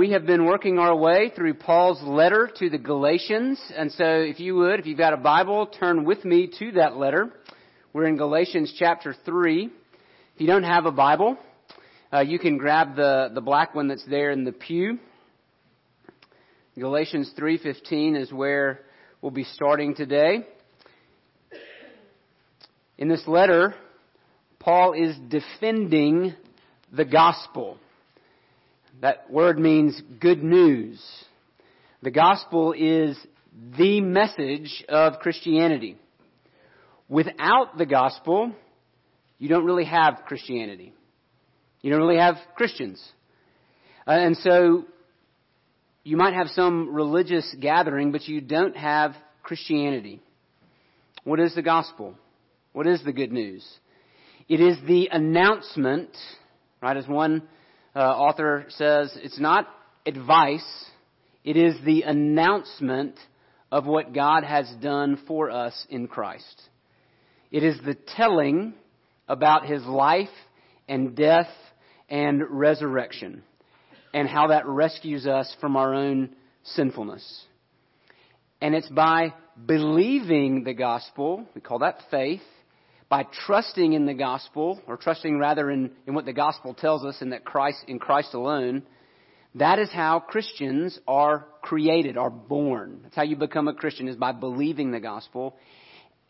we have been working our way through Paul's letter to the Galatians. And so if you would, if you've got a Bible, turn with me to that letter. We're in Galatians chapter 3. If you don't have a Bible, uh, you can grab the, the black one that's there in the pew. Galatians 3.15 is where we'll be starting today. In this letter, Paul is defending the gospel. That word means good news. The gospel is the message of Christianity. Without the gospel, you don't really have Christianity. You don't really have Christians. Uh, and so, you might have some religious gathering, but you don't have Christianity. What is the gospel? What is the good news? It is the announcement, right, as one uh, author says, it's not advice, it is the announcement of what God has done for us in Christ. It is the telling about his life and death and resurrection and how that rescues us from our own sinfulness. And it's by believing the gospel, we call that faith, by trusting in the gospel, or trusting rather in, in what the gospel tells us in that Christ, in Christ alone, that is how Christians are created, are born. That's how you become a Christian, is by believing the gospel.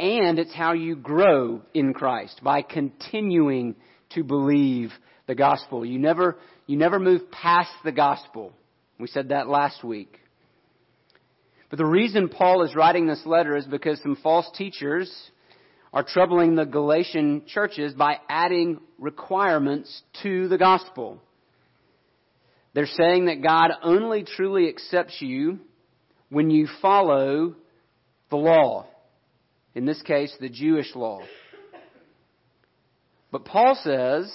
And it's how you grow in Christ, by continuing to believe the gospel. You never, you never move past the gospel. We said that last week. But the reason Paul is writing this letter is because some false teachers are troubling the Galatian churches by adding requirements to the gospel. They're saying that God only truly accepts you when you follow the law. In this case, the Jewish law. But Paul says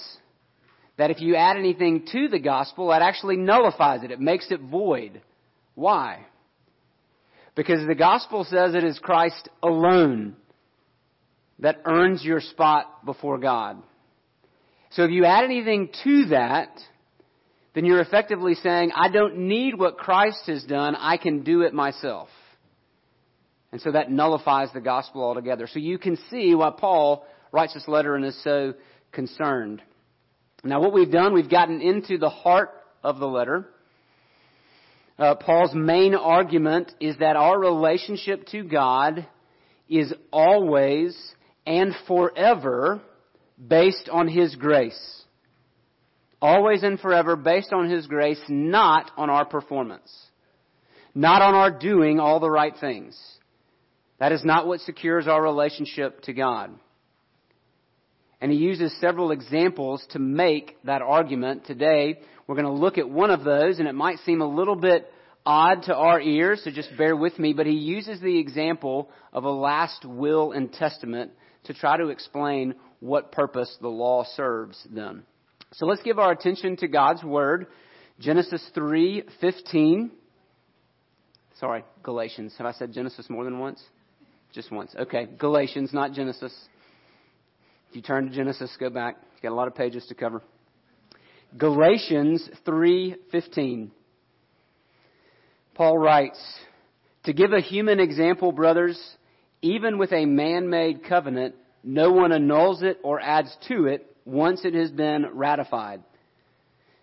that if you add anything to the gospel, that actually nullifies it. It makes it void. Why? Because the gospel says it is Christ alone that earns your spot before God. So if you add anything to that, then you're effectively saying, I don't need what Christ has done, I can do it myself. And so that nullifies the gospel altogether. So you can see why Paul writes this letter and is so concerned. Now what we've done, we've gotten into the heart of the letter. Uh, Paul's main argument is that our relationship to God is always and forever based on His grace. Always and forever based on His grace, not on our performance. Not on our doing all the right things. That is not what secures our relationship to God. And he uses several examples to make that argument. Today, we're going to look at one of those, and it might seem a little bit odd to our ears, so just bear with me, but he uses the example of a last will and testament to try to explain what purpose the law serves then. So let's give our attention to God's Word. Genesis 3:15. Sorry, Galatians. Have I said Genesis more than once? Just once. Okay, Galatians, not Genesis. If you turn to Genesis, go back. You've got a lot of pages to cover. Galatians 3:15. Paul writes, "To give a human example, brothers, even with a man-made covenant, no one annuls it or adds to it once it has been ratified.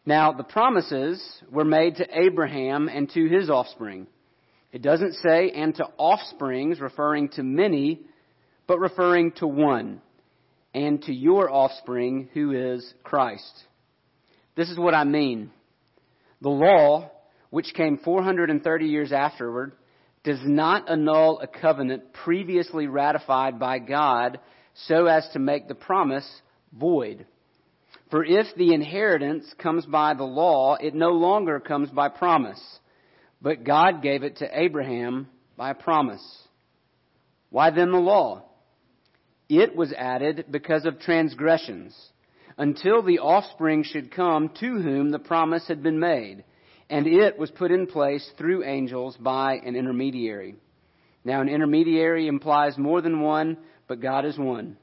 Now, the promises were made to Abraham and to his offspring. It doesn't say, and to offsprings, referring to many, but referring to one, and to your offspring, who is Christ. This is what I mean. The law, which came 430 years afterward, does not annul a covenant previously ratified by God so as to make the promise void. For if the inheritance comes by the law, it no longer comes by promise, but God gave it to Abraham by promise. Why then the law? It was added because of transgressions, until the offspring should come to whom the promise had been made and it was put in place through angels by an intermediary. Now, an intermediary implies more than one, but God is one.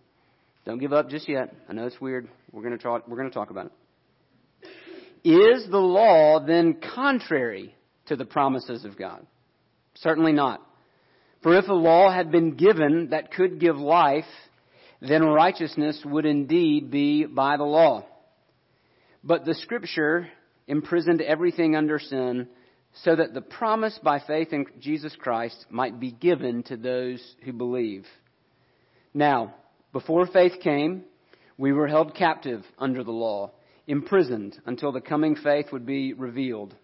Don't give up just yet. I know it's weird. We're going to talk, we're going to talk about it. Is the law then contrary to the promises of God? Certainly not. For if a law had been given that could give life, then righteousness would indeed be by the law. But the scripture imprisoned everything under sin so that the promise by faith in Jesus Christ might be given to those who believe. Now, before faith came, we were held captive under the law, imprisoned until the coming faith would be revealed.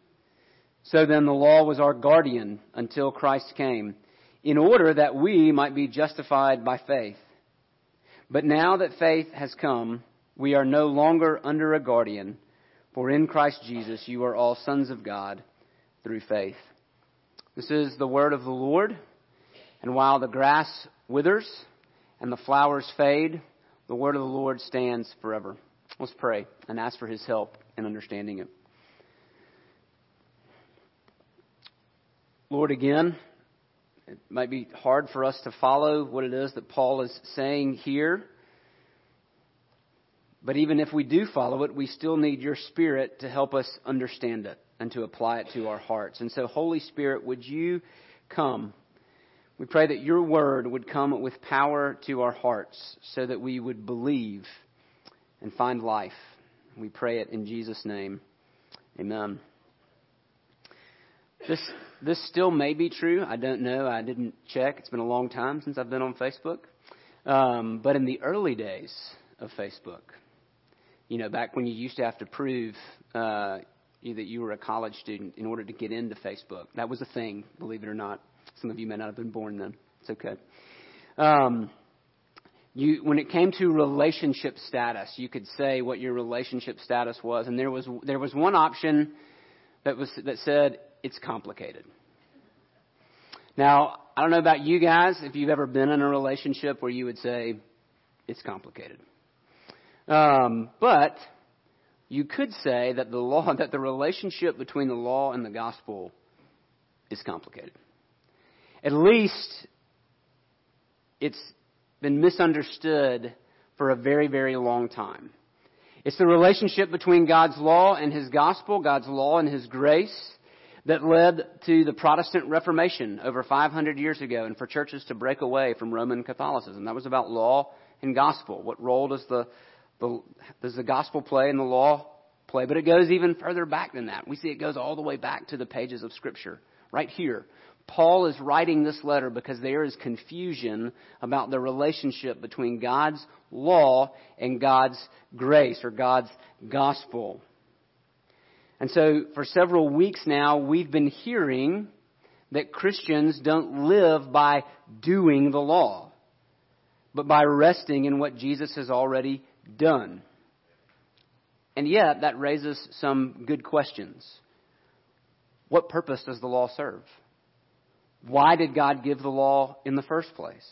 So then the law was our guardian until Christ came, in order that we might be justified by faith. But now that faith has come, we are no longer under a guardian, for in Christ Jesus you are all sons of God through faith. This is the word of the Lord, and while the grass withers and the flowers fade, the word of the Lord stands forever. Let's pray and ask for his help in understanding it. Lord, again, it might be hard for us to follow what it is that Paul is saying here. But even if we do follow it, we still need your Spirit to help us understand it and to apply it to our hearts. And so, Holy Spirit, would you come? We pray that your word would come with power to our hearts so that we would believe and find life. We pray it in Jesus' name. Amen. This this still may be true. I don't know. I didn't check. It's been a long time since I've been on Facebook. Um, but in the early days of Facebook, you know, back when you used to have to prove uh, that you were a college student in order to get into Facebook, that was a thing. Believe it or not, some of you may not have been born then. It's okay. Um, you, when it came to relationship status, you could say what your relationship status was, and there was there was one option that was that said it's complicated. Now, I don't know about you guys if you've ever been in a relationship where you would say it's complicated. Um, but you could say that the law, that the relationship between the law and the gospel is complicated. At least it's been misunderstood for a very, very long time. It's the relationship between God's law and His gospel, God's law and His grace, that led to the Protestant Reformation over 500 years ago and for churches to break away from Roman Catholicism. That was about law and gospel. What role does the, the, does the gospel play and the law play? But it goes even further back than that. We see it goes all the way back to the pages of Scripture. Right here. Paul is writing this letter because there is confusion about the relationship between God's law and God's grace or God's gospel. And so for several weeks now, we've been hearing that Christians don't live by doing the law, but by resting in what Jesus has already done. And yet, that raises some good questions. What purpose does the law serve? Why did God give the law in the first place?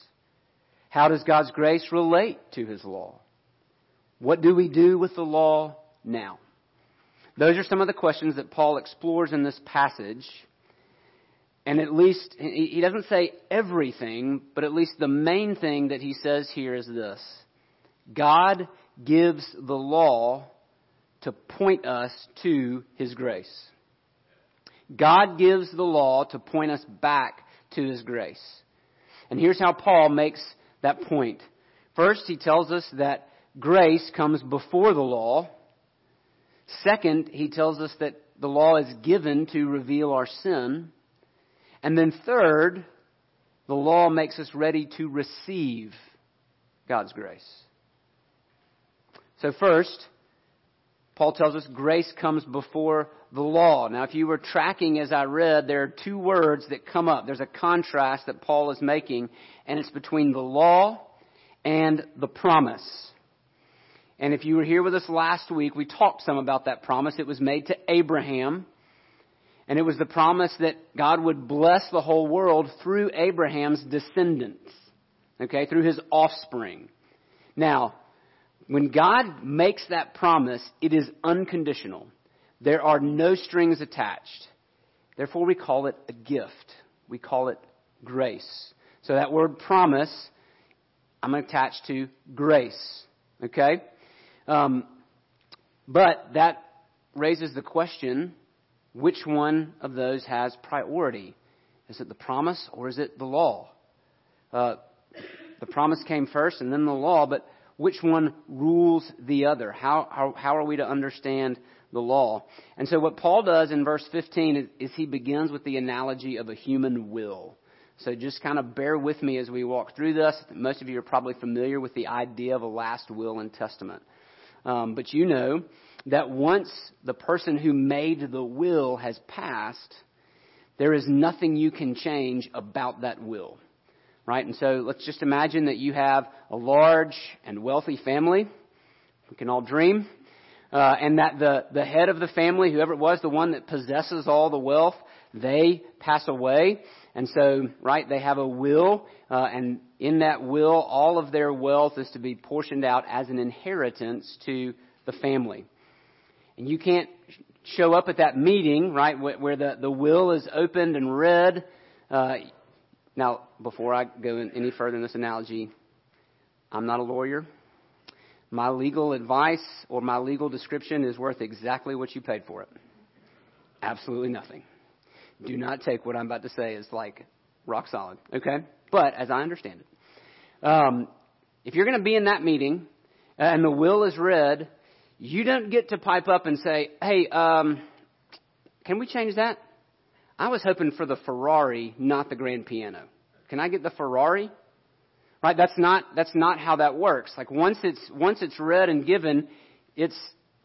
How does God's grace relate to His law? What do we do with the law now? Those are some of the questions that Paul explores in this passage. And at least, he doesn't say everything, but at least the main thing that he says here is this God gives the law to point us to his grace. God gives the law to point us back to his grace. And here's how Paul makes that point. First, he tells us that grace comes before the law. Second, he tells us that the law is given to reveal our sin. And then third, the law makes us ready to receive God's grace. So first, Paul tells us grace comes before the law. Now, if you were tracking as I read, there are two words that come up. There's a contrast that Paul is making, and it's between the law and the promise. And if you were here with us last week, we talked some about that promise. It was made to Abraham. And it was the promise that God would bless the whole world through Abraham's descendants. Okay, through his offspring. Now, when God makes that promise, it is unconditional. There are no strings attached. Therefore, we call it a gift. We call it grace. So that word promise, I'm attached to grace. Okay? Um, but that raises the question which one of those has priority? Is it the promise or is it the law? Uh, the promise came first and then the law, but which one rules the other? How, how, how are we to understand the law? And so what Paul does in verse 15 is, is he begins with the analogy of a human will. So just kind of bear with me as we walk through this. Most of you are probably familiar with the idea of a last will and testament. Um, but you know that once the person who made the will has passed, there is nothing you can change about that will. Right? And so let's just imagine that you have a large and wealthy family. We can all dream. Uh, and that the, the head of the family, whoever it was, the one that possesses all the wealth, they pass away. And so, right, they have a will, uh, and in that will, all of their wealth is to be portioned out as an inheritance to the family. And you can't show up at that meeting, right, where the, the will is opened and read. Uh, now, before I go any further in this analogy, I'm not a lawyer. My legal advice or my legal description is worth exactly what you paid for it. Absolutely nothing do not take what I'm about to say as like rock solid, okay? But as I understand it, um, if you're going to be in that meeting and the will is read, you don't get to pipe up and say, "Hey, um, can we change that? I was hoping for the Ferrari, not the grand piano. Can I get the Ferrari?" Right? That's not that's not how that works. Like once it's once it's read and given, it's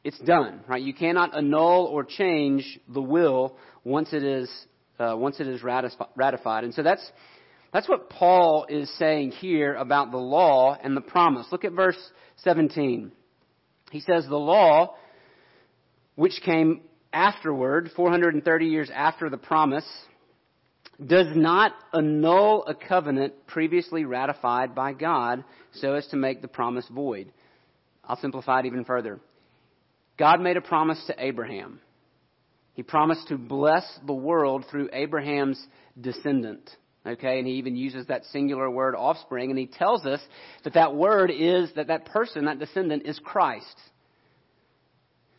it's done, right? You cannot annul or change the will once it is uh, once it is ratified. And so that's that's what Paul is saying here about the law and the promise. Look at verse 17. He says the law, which came afterward, 430 years after the promise, does not annul a covenant previously ratified by God so as to make the promise void. I'll simplify it even further. God made a promise to Abraham. He promised to bless the world through Abraham's descendant. Okay, and he even uses that singular word offspring, and he tells us that that word is, that that person, that descendant is Christ.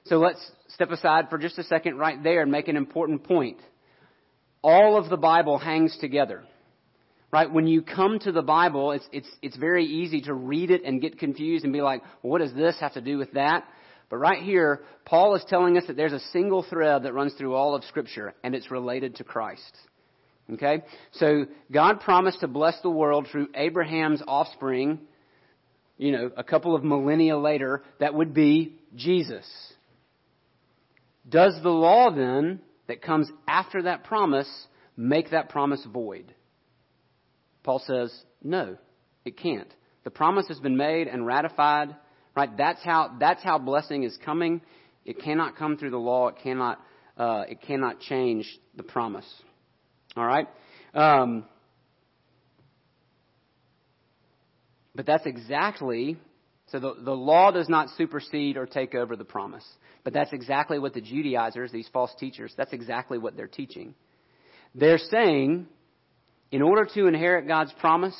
So let's step aside for just a second right there and make an important point. All of the Bible hangs together. Right? When you come to the Bible, it's, it's, it's very easy to read it and get confused and be like, well, what does this have to do with that? But right here, Paul is telling us that there's a single thread that runs through all of Scripture, and it's related to Christ. Okay? So God promised to bless the world through Abraham's offspring, you know, a couple of millennia later, that would be Jesus. Does the law then, that comes after that promise, make that promise void? Paul says, no, it can't. The promise has been made and ratified Right? That's how, that's how blessing is coming. It cannot come through the law. It cannot, uh, it cannot change the promise. All right? Um, but that's exactly, so the, the law does not supersede or take over the promise. But that's exactly what the Judaizers, these false teachers, that's exactly what they're teaching. They're saying, in order to inherit God's promise,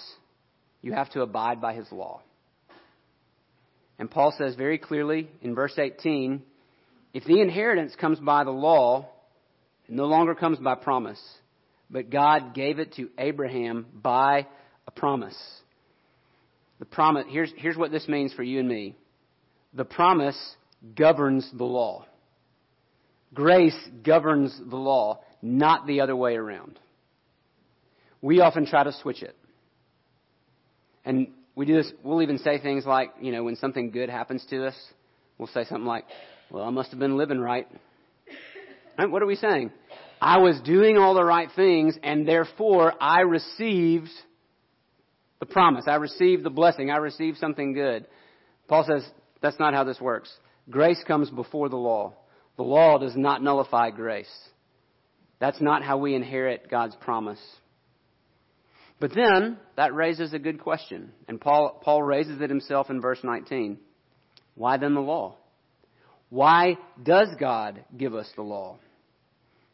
you have to abide by His law. And Paul says very clearly in verse 18 if the inheritance comes by the law, it no longer comes by promise, but God gave it to Abraham by a promise. The promise, here's, here's what this means for you and me. The promise governs the law. Grace governs the law, not the other way around. We often try to switch it. And we do this, we'll even say things like, you know, when something good happens to us, we'll say something like, well, I must have been living right. right. What are we saying? I was doing all the right things and therefore I received the promise. I received the blessing. I received something good. Paul says that's not how this works. Grace comes before the law. The law does not nullify grace. That's not how we inherit God's promise. But then, that raises a good question. And Paul, Paul raises it himself in verse 19. Why then the law? Why does God give us the law?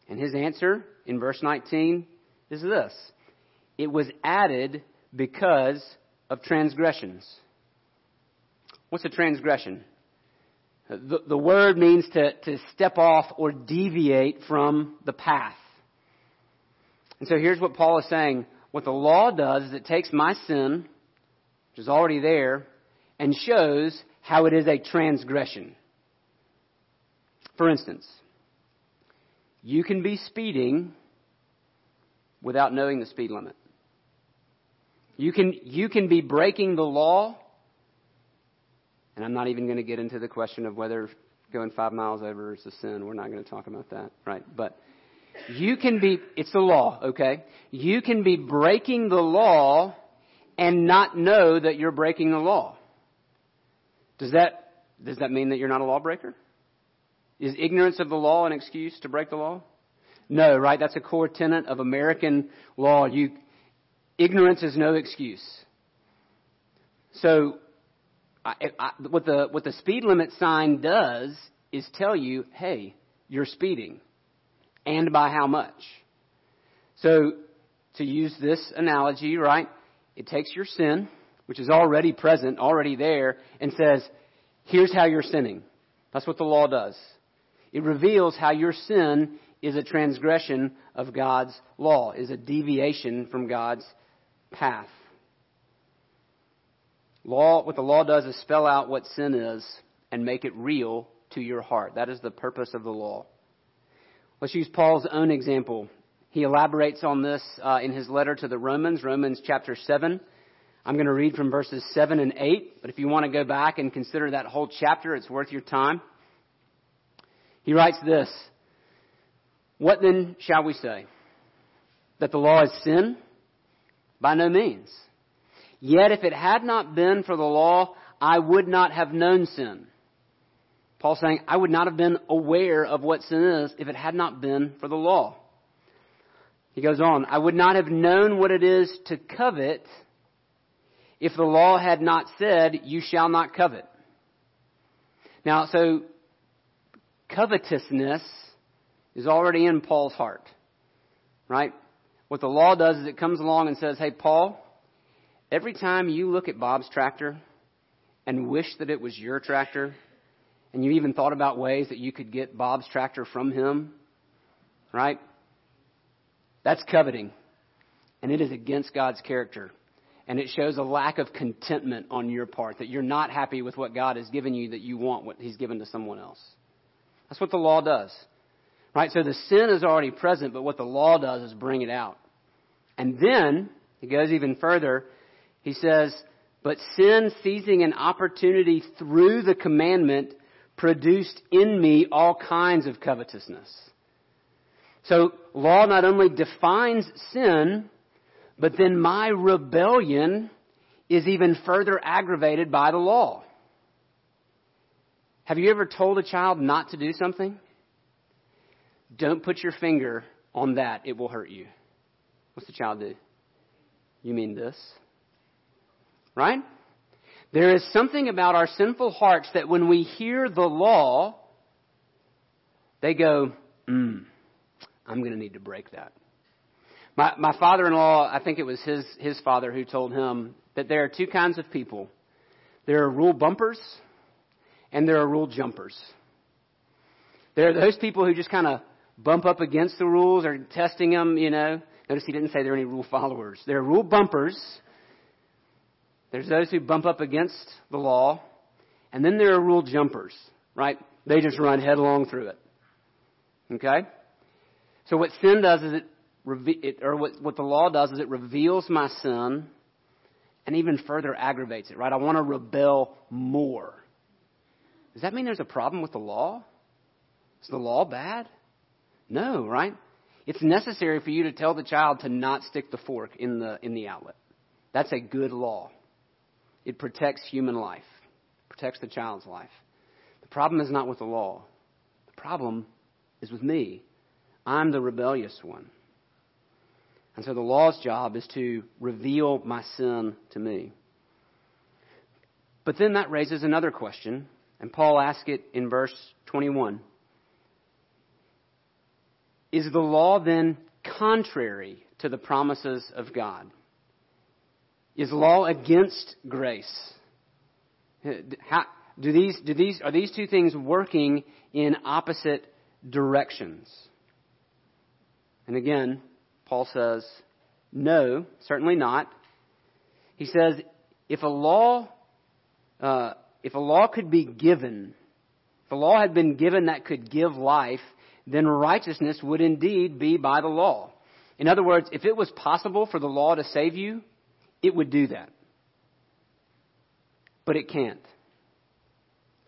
And his answer in verse 19 is this It was added because of transgressions. What's a transgression? The, the word means to, to step off or deviate from the path. And so here's what Paul is saying. What the law does is it takes my sin, which is already there, and shows how it is a transgression. For instance, you can be speeding without knowing the speed limit. You can, you can be breaking the law, and I'm not even going to get into the question of whether going five miles over is a sin. We're not going to talk about that, right? But you can be, it's the law, okay? You can be breaking the law and not know that you're breaking the law. Does that, does that mean that you're not a lawbreaker? Is ignorance of the law an excuse to break the law? No, right? That's a core tenet of American law. You, ignorance is no excuse. So, I, what the what the speed limit sign does is tell you, hey, you're speeding and by how much. So, to use this analogy, right, it takes your sin, which is already present, already there, and says, here's how you're sinning. That's what the law does. It reveals how your sin is a transgression of God's law, is a deviation from God's path. Law, what the law does is spell out what sin is and make it real to your heart. That is the purpose of the law. Let's use Paul's own example. He elaborates on this uh, in his letter to the Romans, Romans chapter 7. I'm going to read from verses 7 and 8, but if you want to go back and consider that whole chapter, it's worth your time. He writes this What then shall we say? That the law is sin? By no means. Yet if it had not been for the law, I would not have known sin. Paul saying, I would not have been aware of what sin is if it had not been for the law. He goes on, I would not have known what it is to covet if the law had not said, you shall not covet. Now, so covetousness is already in Paul's heart, right? What the law does is it comes along and says, hey, Paul, every time you look at Bob's tractor and wish that it was your tractor, and you even thought about ways that you could get Bob's tractor from him, right? That's coveting. And it is against God's character. And it shows a lack of contentment on your part, that you're not happy with what God has given you, that you want what He's given to someone else. That's what the law does. Right? So the sin is already present, but what the law does is bring it out. And then, it goes even further, he says, but sin seizing an opportunity through the commandment produced in me all kinds of covetousness. So law not only defines sin, but then my rebellion is even further aggravated by the law. Have you ever told a child not to do something? Don't put your finger on that. It will hurt you. What's the child do? You mean this? Right? There is something about our sinful hearts that when we hear the law, they go, mm, I'm going to need to break that. My, my father-in-law, I think it was his, his father who told him that there are two kinds of people. There are rule bumpers and there are rule jumpers. There are those people who just kind of bump up against the rules or testing them, you know. Notice he didn't say there are any rule followers. There are rule bumpers there's those who bump up against the law, and then there are rule jumpers, right? They just run headlong through it. Okay? So what sin does is it, it or what, what the law does is it reveals my sin and even further aggravates it, right? I want to rebel more. Does that mean there's a problem with the law? Is the law bad? No, right? It's necessary for you to tell the child to not stick the fork in the, in the outlet. That's a good law. It protects human life, protects the child's life. The problem is not with the law. The problem is with me. I'm the rebellious one. And so the law's job is to reveal my sin to me. But then that raises another question, and Paul asks it in verse 21. Is the law then contrary to the promises of God? Is law against grace? How, do these, do these, are these two things working in opposite directions? And again, Paul says, no, certainly not. He says, if a law, uh, if a law could be given, if a law had been given that could give life, then righteousness would indeed be by the law. In other words, if it was possible for the law to save you, it would do that. But it can't.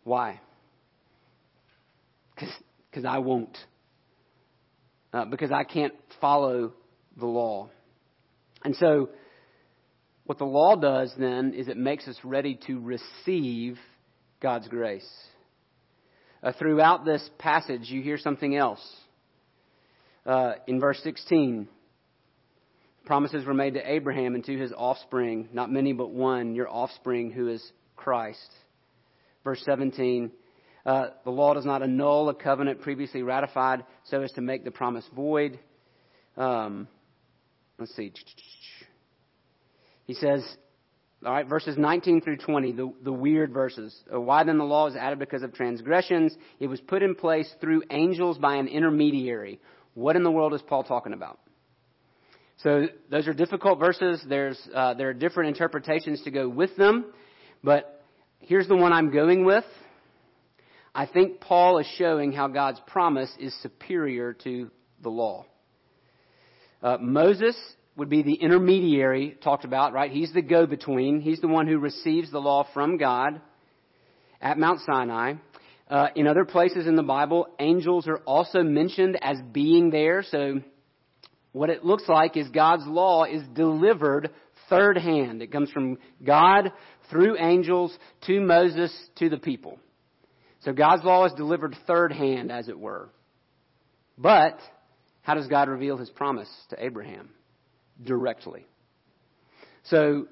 Why? Because I won't. Uh, because I can't follow the law. And so, what the law does then is it makes us ready to receive God's grace. Uh, throughout this passage, you hear something else. Uh, in verse 16, promises were made to Abraham and to his offspring, not many but one, your offspring who is Christ. Verse 17, uh, the law does not annul a covenant previously ratified so as to make the promise void. Um, let's see. He says, all right, verses 19 through 20, the, the weird verses. Uh, why then the law is added because of transgressions? It was put in place through angels by an intermediary. What in the world is Paul talking about? So those are difficult verses. There's, uh, there are different interpretations to go with them. But here's the one I'm going with. I think Paul is showing how God's promise is superior to the law. Uh, Moses would be the intermediary talked about, right? He's the go between. He's the one who receives the law from God at Mount Sinai. Uh, in other places in the Bible, angels are also mentioned as being there. So, what it looks like is God's law is delivered third hand. It comes from God through angels to Moses to the people. So, God's law is delivered third hand, as it were. But, how does God reveal his promise to Abraham? directly. So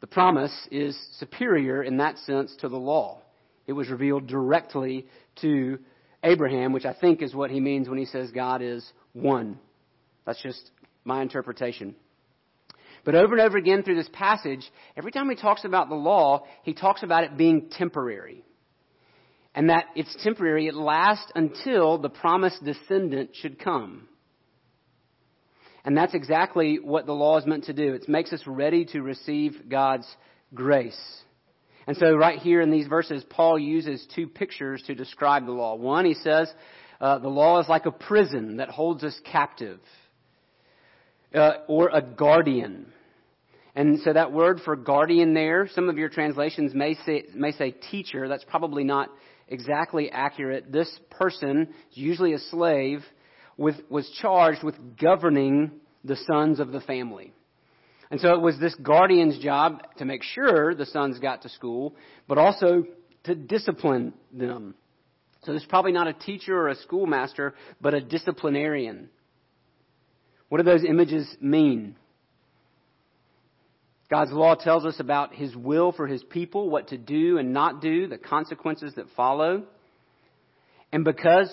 the promise is superior in that sense to the law. It was revealed directly to Abraham, which I think is what he means when he says God is one. That's just my interpretation. But over and over again through this passage, every time he talks about the law, he talks about it being temporary. And that it's temporary, it lasts until the promised descendant should come. And that's exactly what the law is meant to do. It makes us ready to receive God's grace. And so, right here in these verses, Paul uses two pictures to describe the law. One, he says, uh, the law is like a prison that holds us captive, uh, or a guardian. And so, that word for guardian there, some of your translations may say, may say teacher. That's probably not exactly accurate. This person, usually a slave, with, was charged with governing the sons of the family. And so it was this guardian's job to make sure the sons got to school, but also to discipline them. So this is probably not a teacher or a schoolmaster, but a disciplinarian. What do those images mean? God's law tells us about His will for His people, what to do and not do, the consequences that follow. And because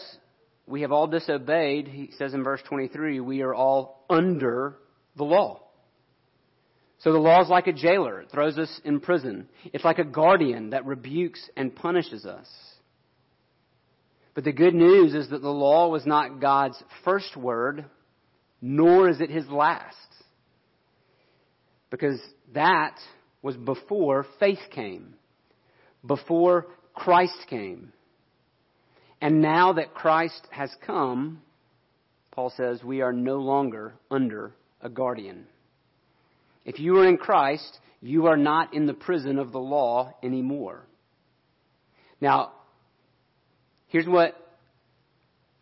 we have all disobeyed, he says in verse 23, we are all under the law. So the law is like a jailer. It throws us in prison. It's like a guardian that rebukes and punishes us. But the good news is that the law was not God's first word, nor is it his last. Because that was before faith came, before Christ came. And now that Christ has come, Paul says, we are no longer under a guardian. If you are in Christ, you are not in the prison of the law anymore. Now, here's what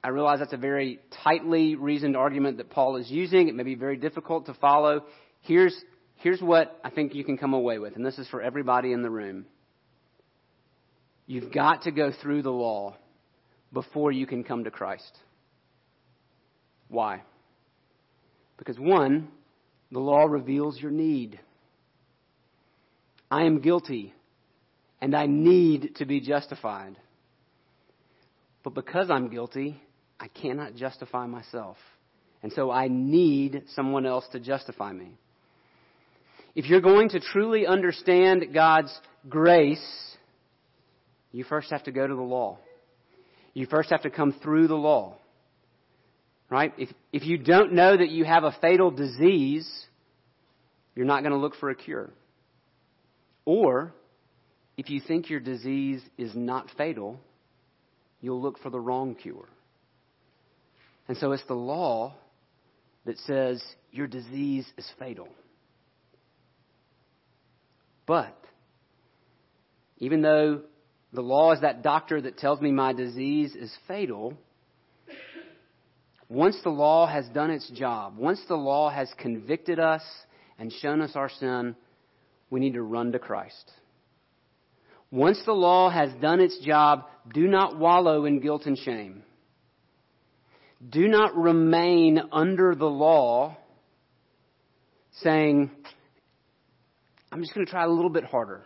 I realize that's a very tightly reasoned argument that Paul is using. It may be very difficult to follow. Here's, here's what I think you can come away with, and this is for everybody in the room. You've got to go through the law before you can come to Christ. Why? Because one, the law reveals your need. I am guilty and I need to be justified. But because I'm guilty, I cannot justify myself. And so I need someone else to justify me. If you're going to truly understand God's grace, you first have to go to the law. You first have to come through the law. Right? If, if you don't know that you have a fatal disease, you're not going to look for a cure. Or, if you think your disease is not fatal, you'll look for the wrong cure. And so it's the law that says your disease is fatal. But, even though the law is that doctor that tells me my disease is fatal, once the law has done its job, once the law has convicted us and shown us our sin, we need to run to Christ. Once the law has done its job, do not wallow in guilt and shame. Do not remain under the law saying, I'm just going to try a little bit harder.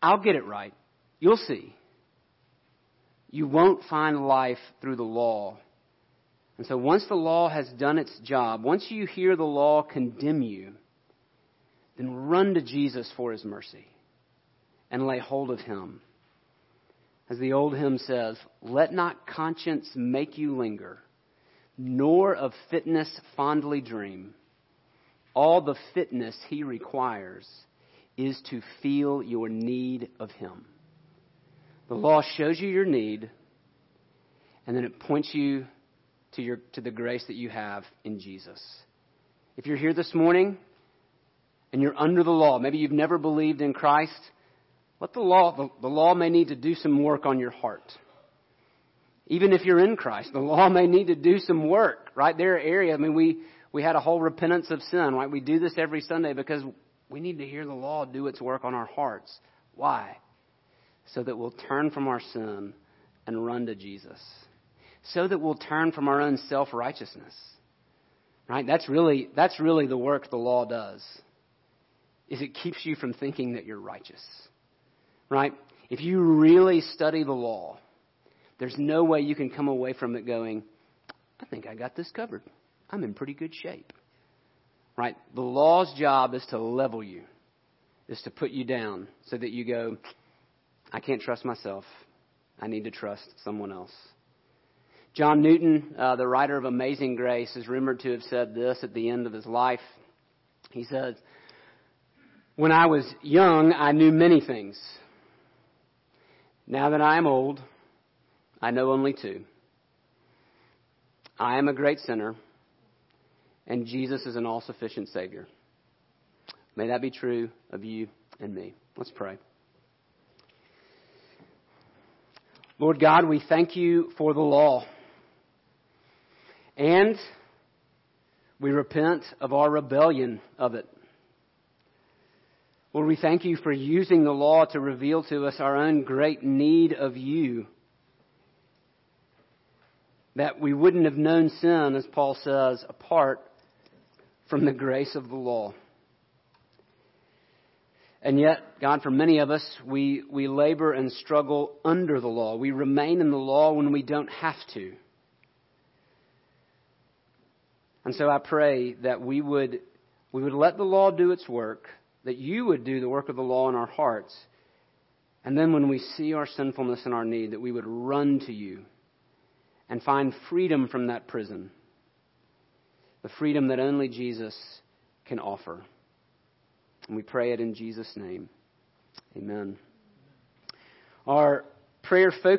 I'll get it right. You'll see. You won't find life through the law. And so once the law has done its job, once you hear the law condemn you, then run to Jesus for his mercy and lay hold of him. As the old hymn says, let not conscience make you linger, nor of fitness fondly dream. All the fitness he requires is to feel your need of him. The law shows you your need, and then it points you to, your, to the grace that you have in Jesus. If you're here this morning and you're under the law, maybe you've never believed in Christ, let the law, the, the law may need to do some work on your heart. Even if you're in Christ, the law may need to do some work, right? There are areas, I mean, we, we had a whole repentance of sin, right? We do this every Sunday because we need to hear the law do its work on our hearts. Why? So that we'll turn from our sin and run to Jesus. So that we'll turn from our own self righteousness. Right? That's really, that's really the work the law does. Is it keeps you from thinking that you're righteous. Right? If you really study the law, there's no way you can come away from it going, I think I got this covered. I'm in pretty good shape. Right? The law's job is to level you, is to put you down so that you go, I can't trust myself. I need to trust someone else. John Newton, uh, the writer of Amazing Grace, is rumored to have said this at the end of his life. He says, When I was young, I knew many things. Now that I am old, I know only two. I am a great sinner, and Jesus is an all sufficient Savior. May that be true of you and me. Let's pray. Lord God, we thank you for the law. And we repent of our rebellion of it. Lord, we thank you for using the law to reveal to us our own great need of you. That we wouldn't have known sin, as Paul says, apart from the grace of the law. And yet, God, for many of us, we, we labor and struggle under the law. We remain in the law when we don't have to. And so I pray that we would, we would let the law do its work, that you would do the work of the law in our hearts. And then when we see our sinfulness and our need, that we would run to you and find freedom from that prison. The freedom that only Jesus can offer. And we pray it in Jesus' name. Amen. Our prayer focus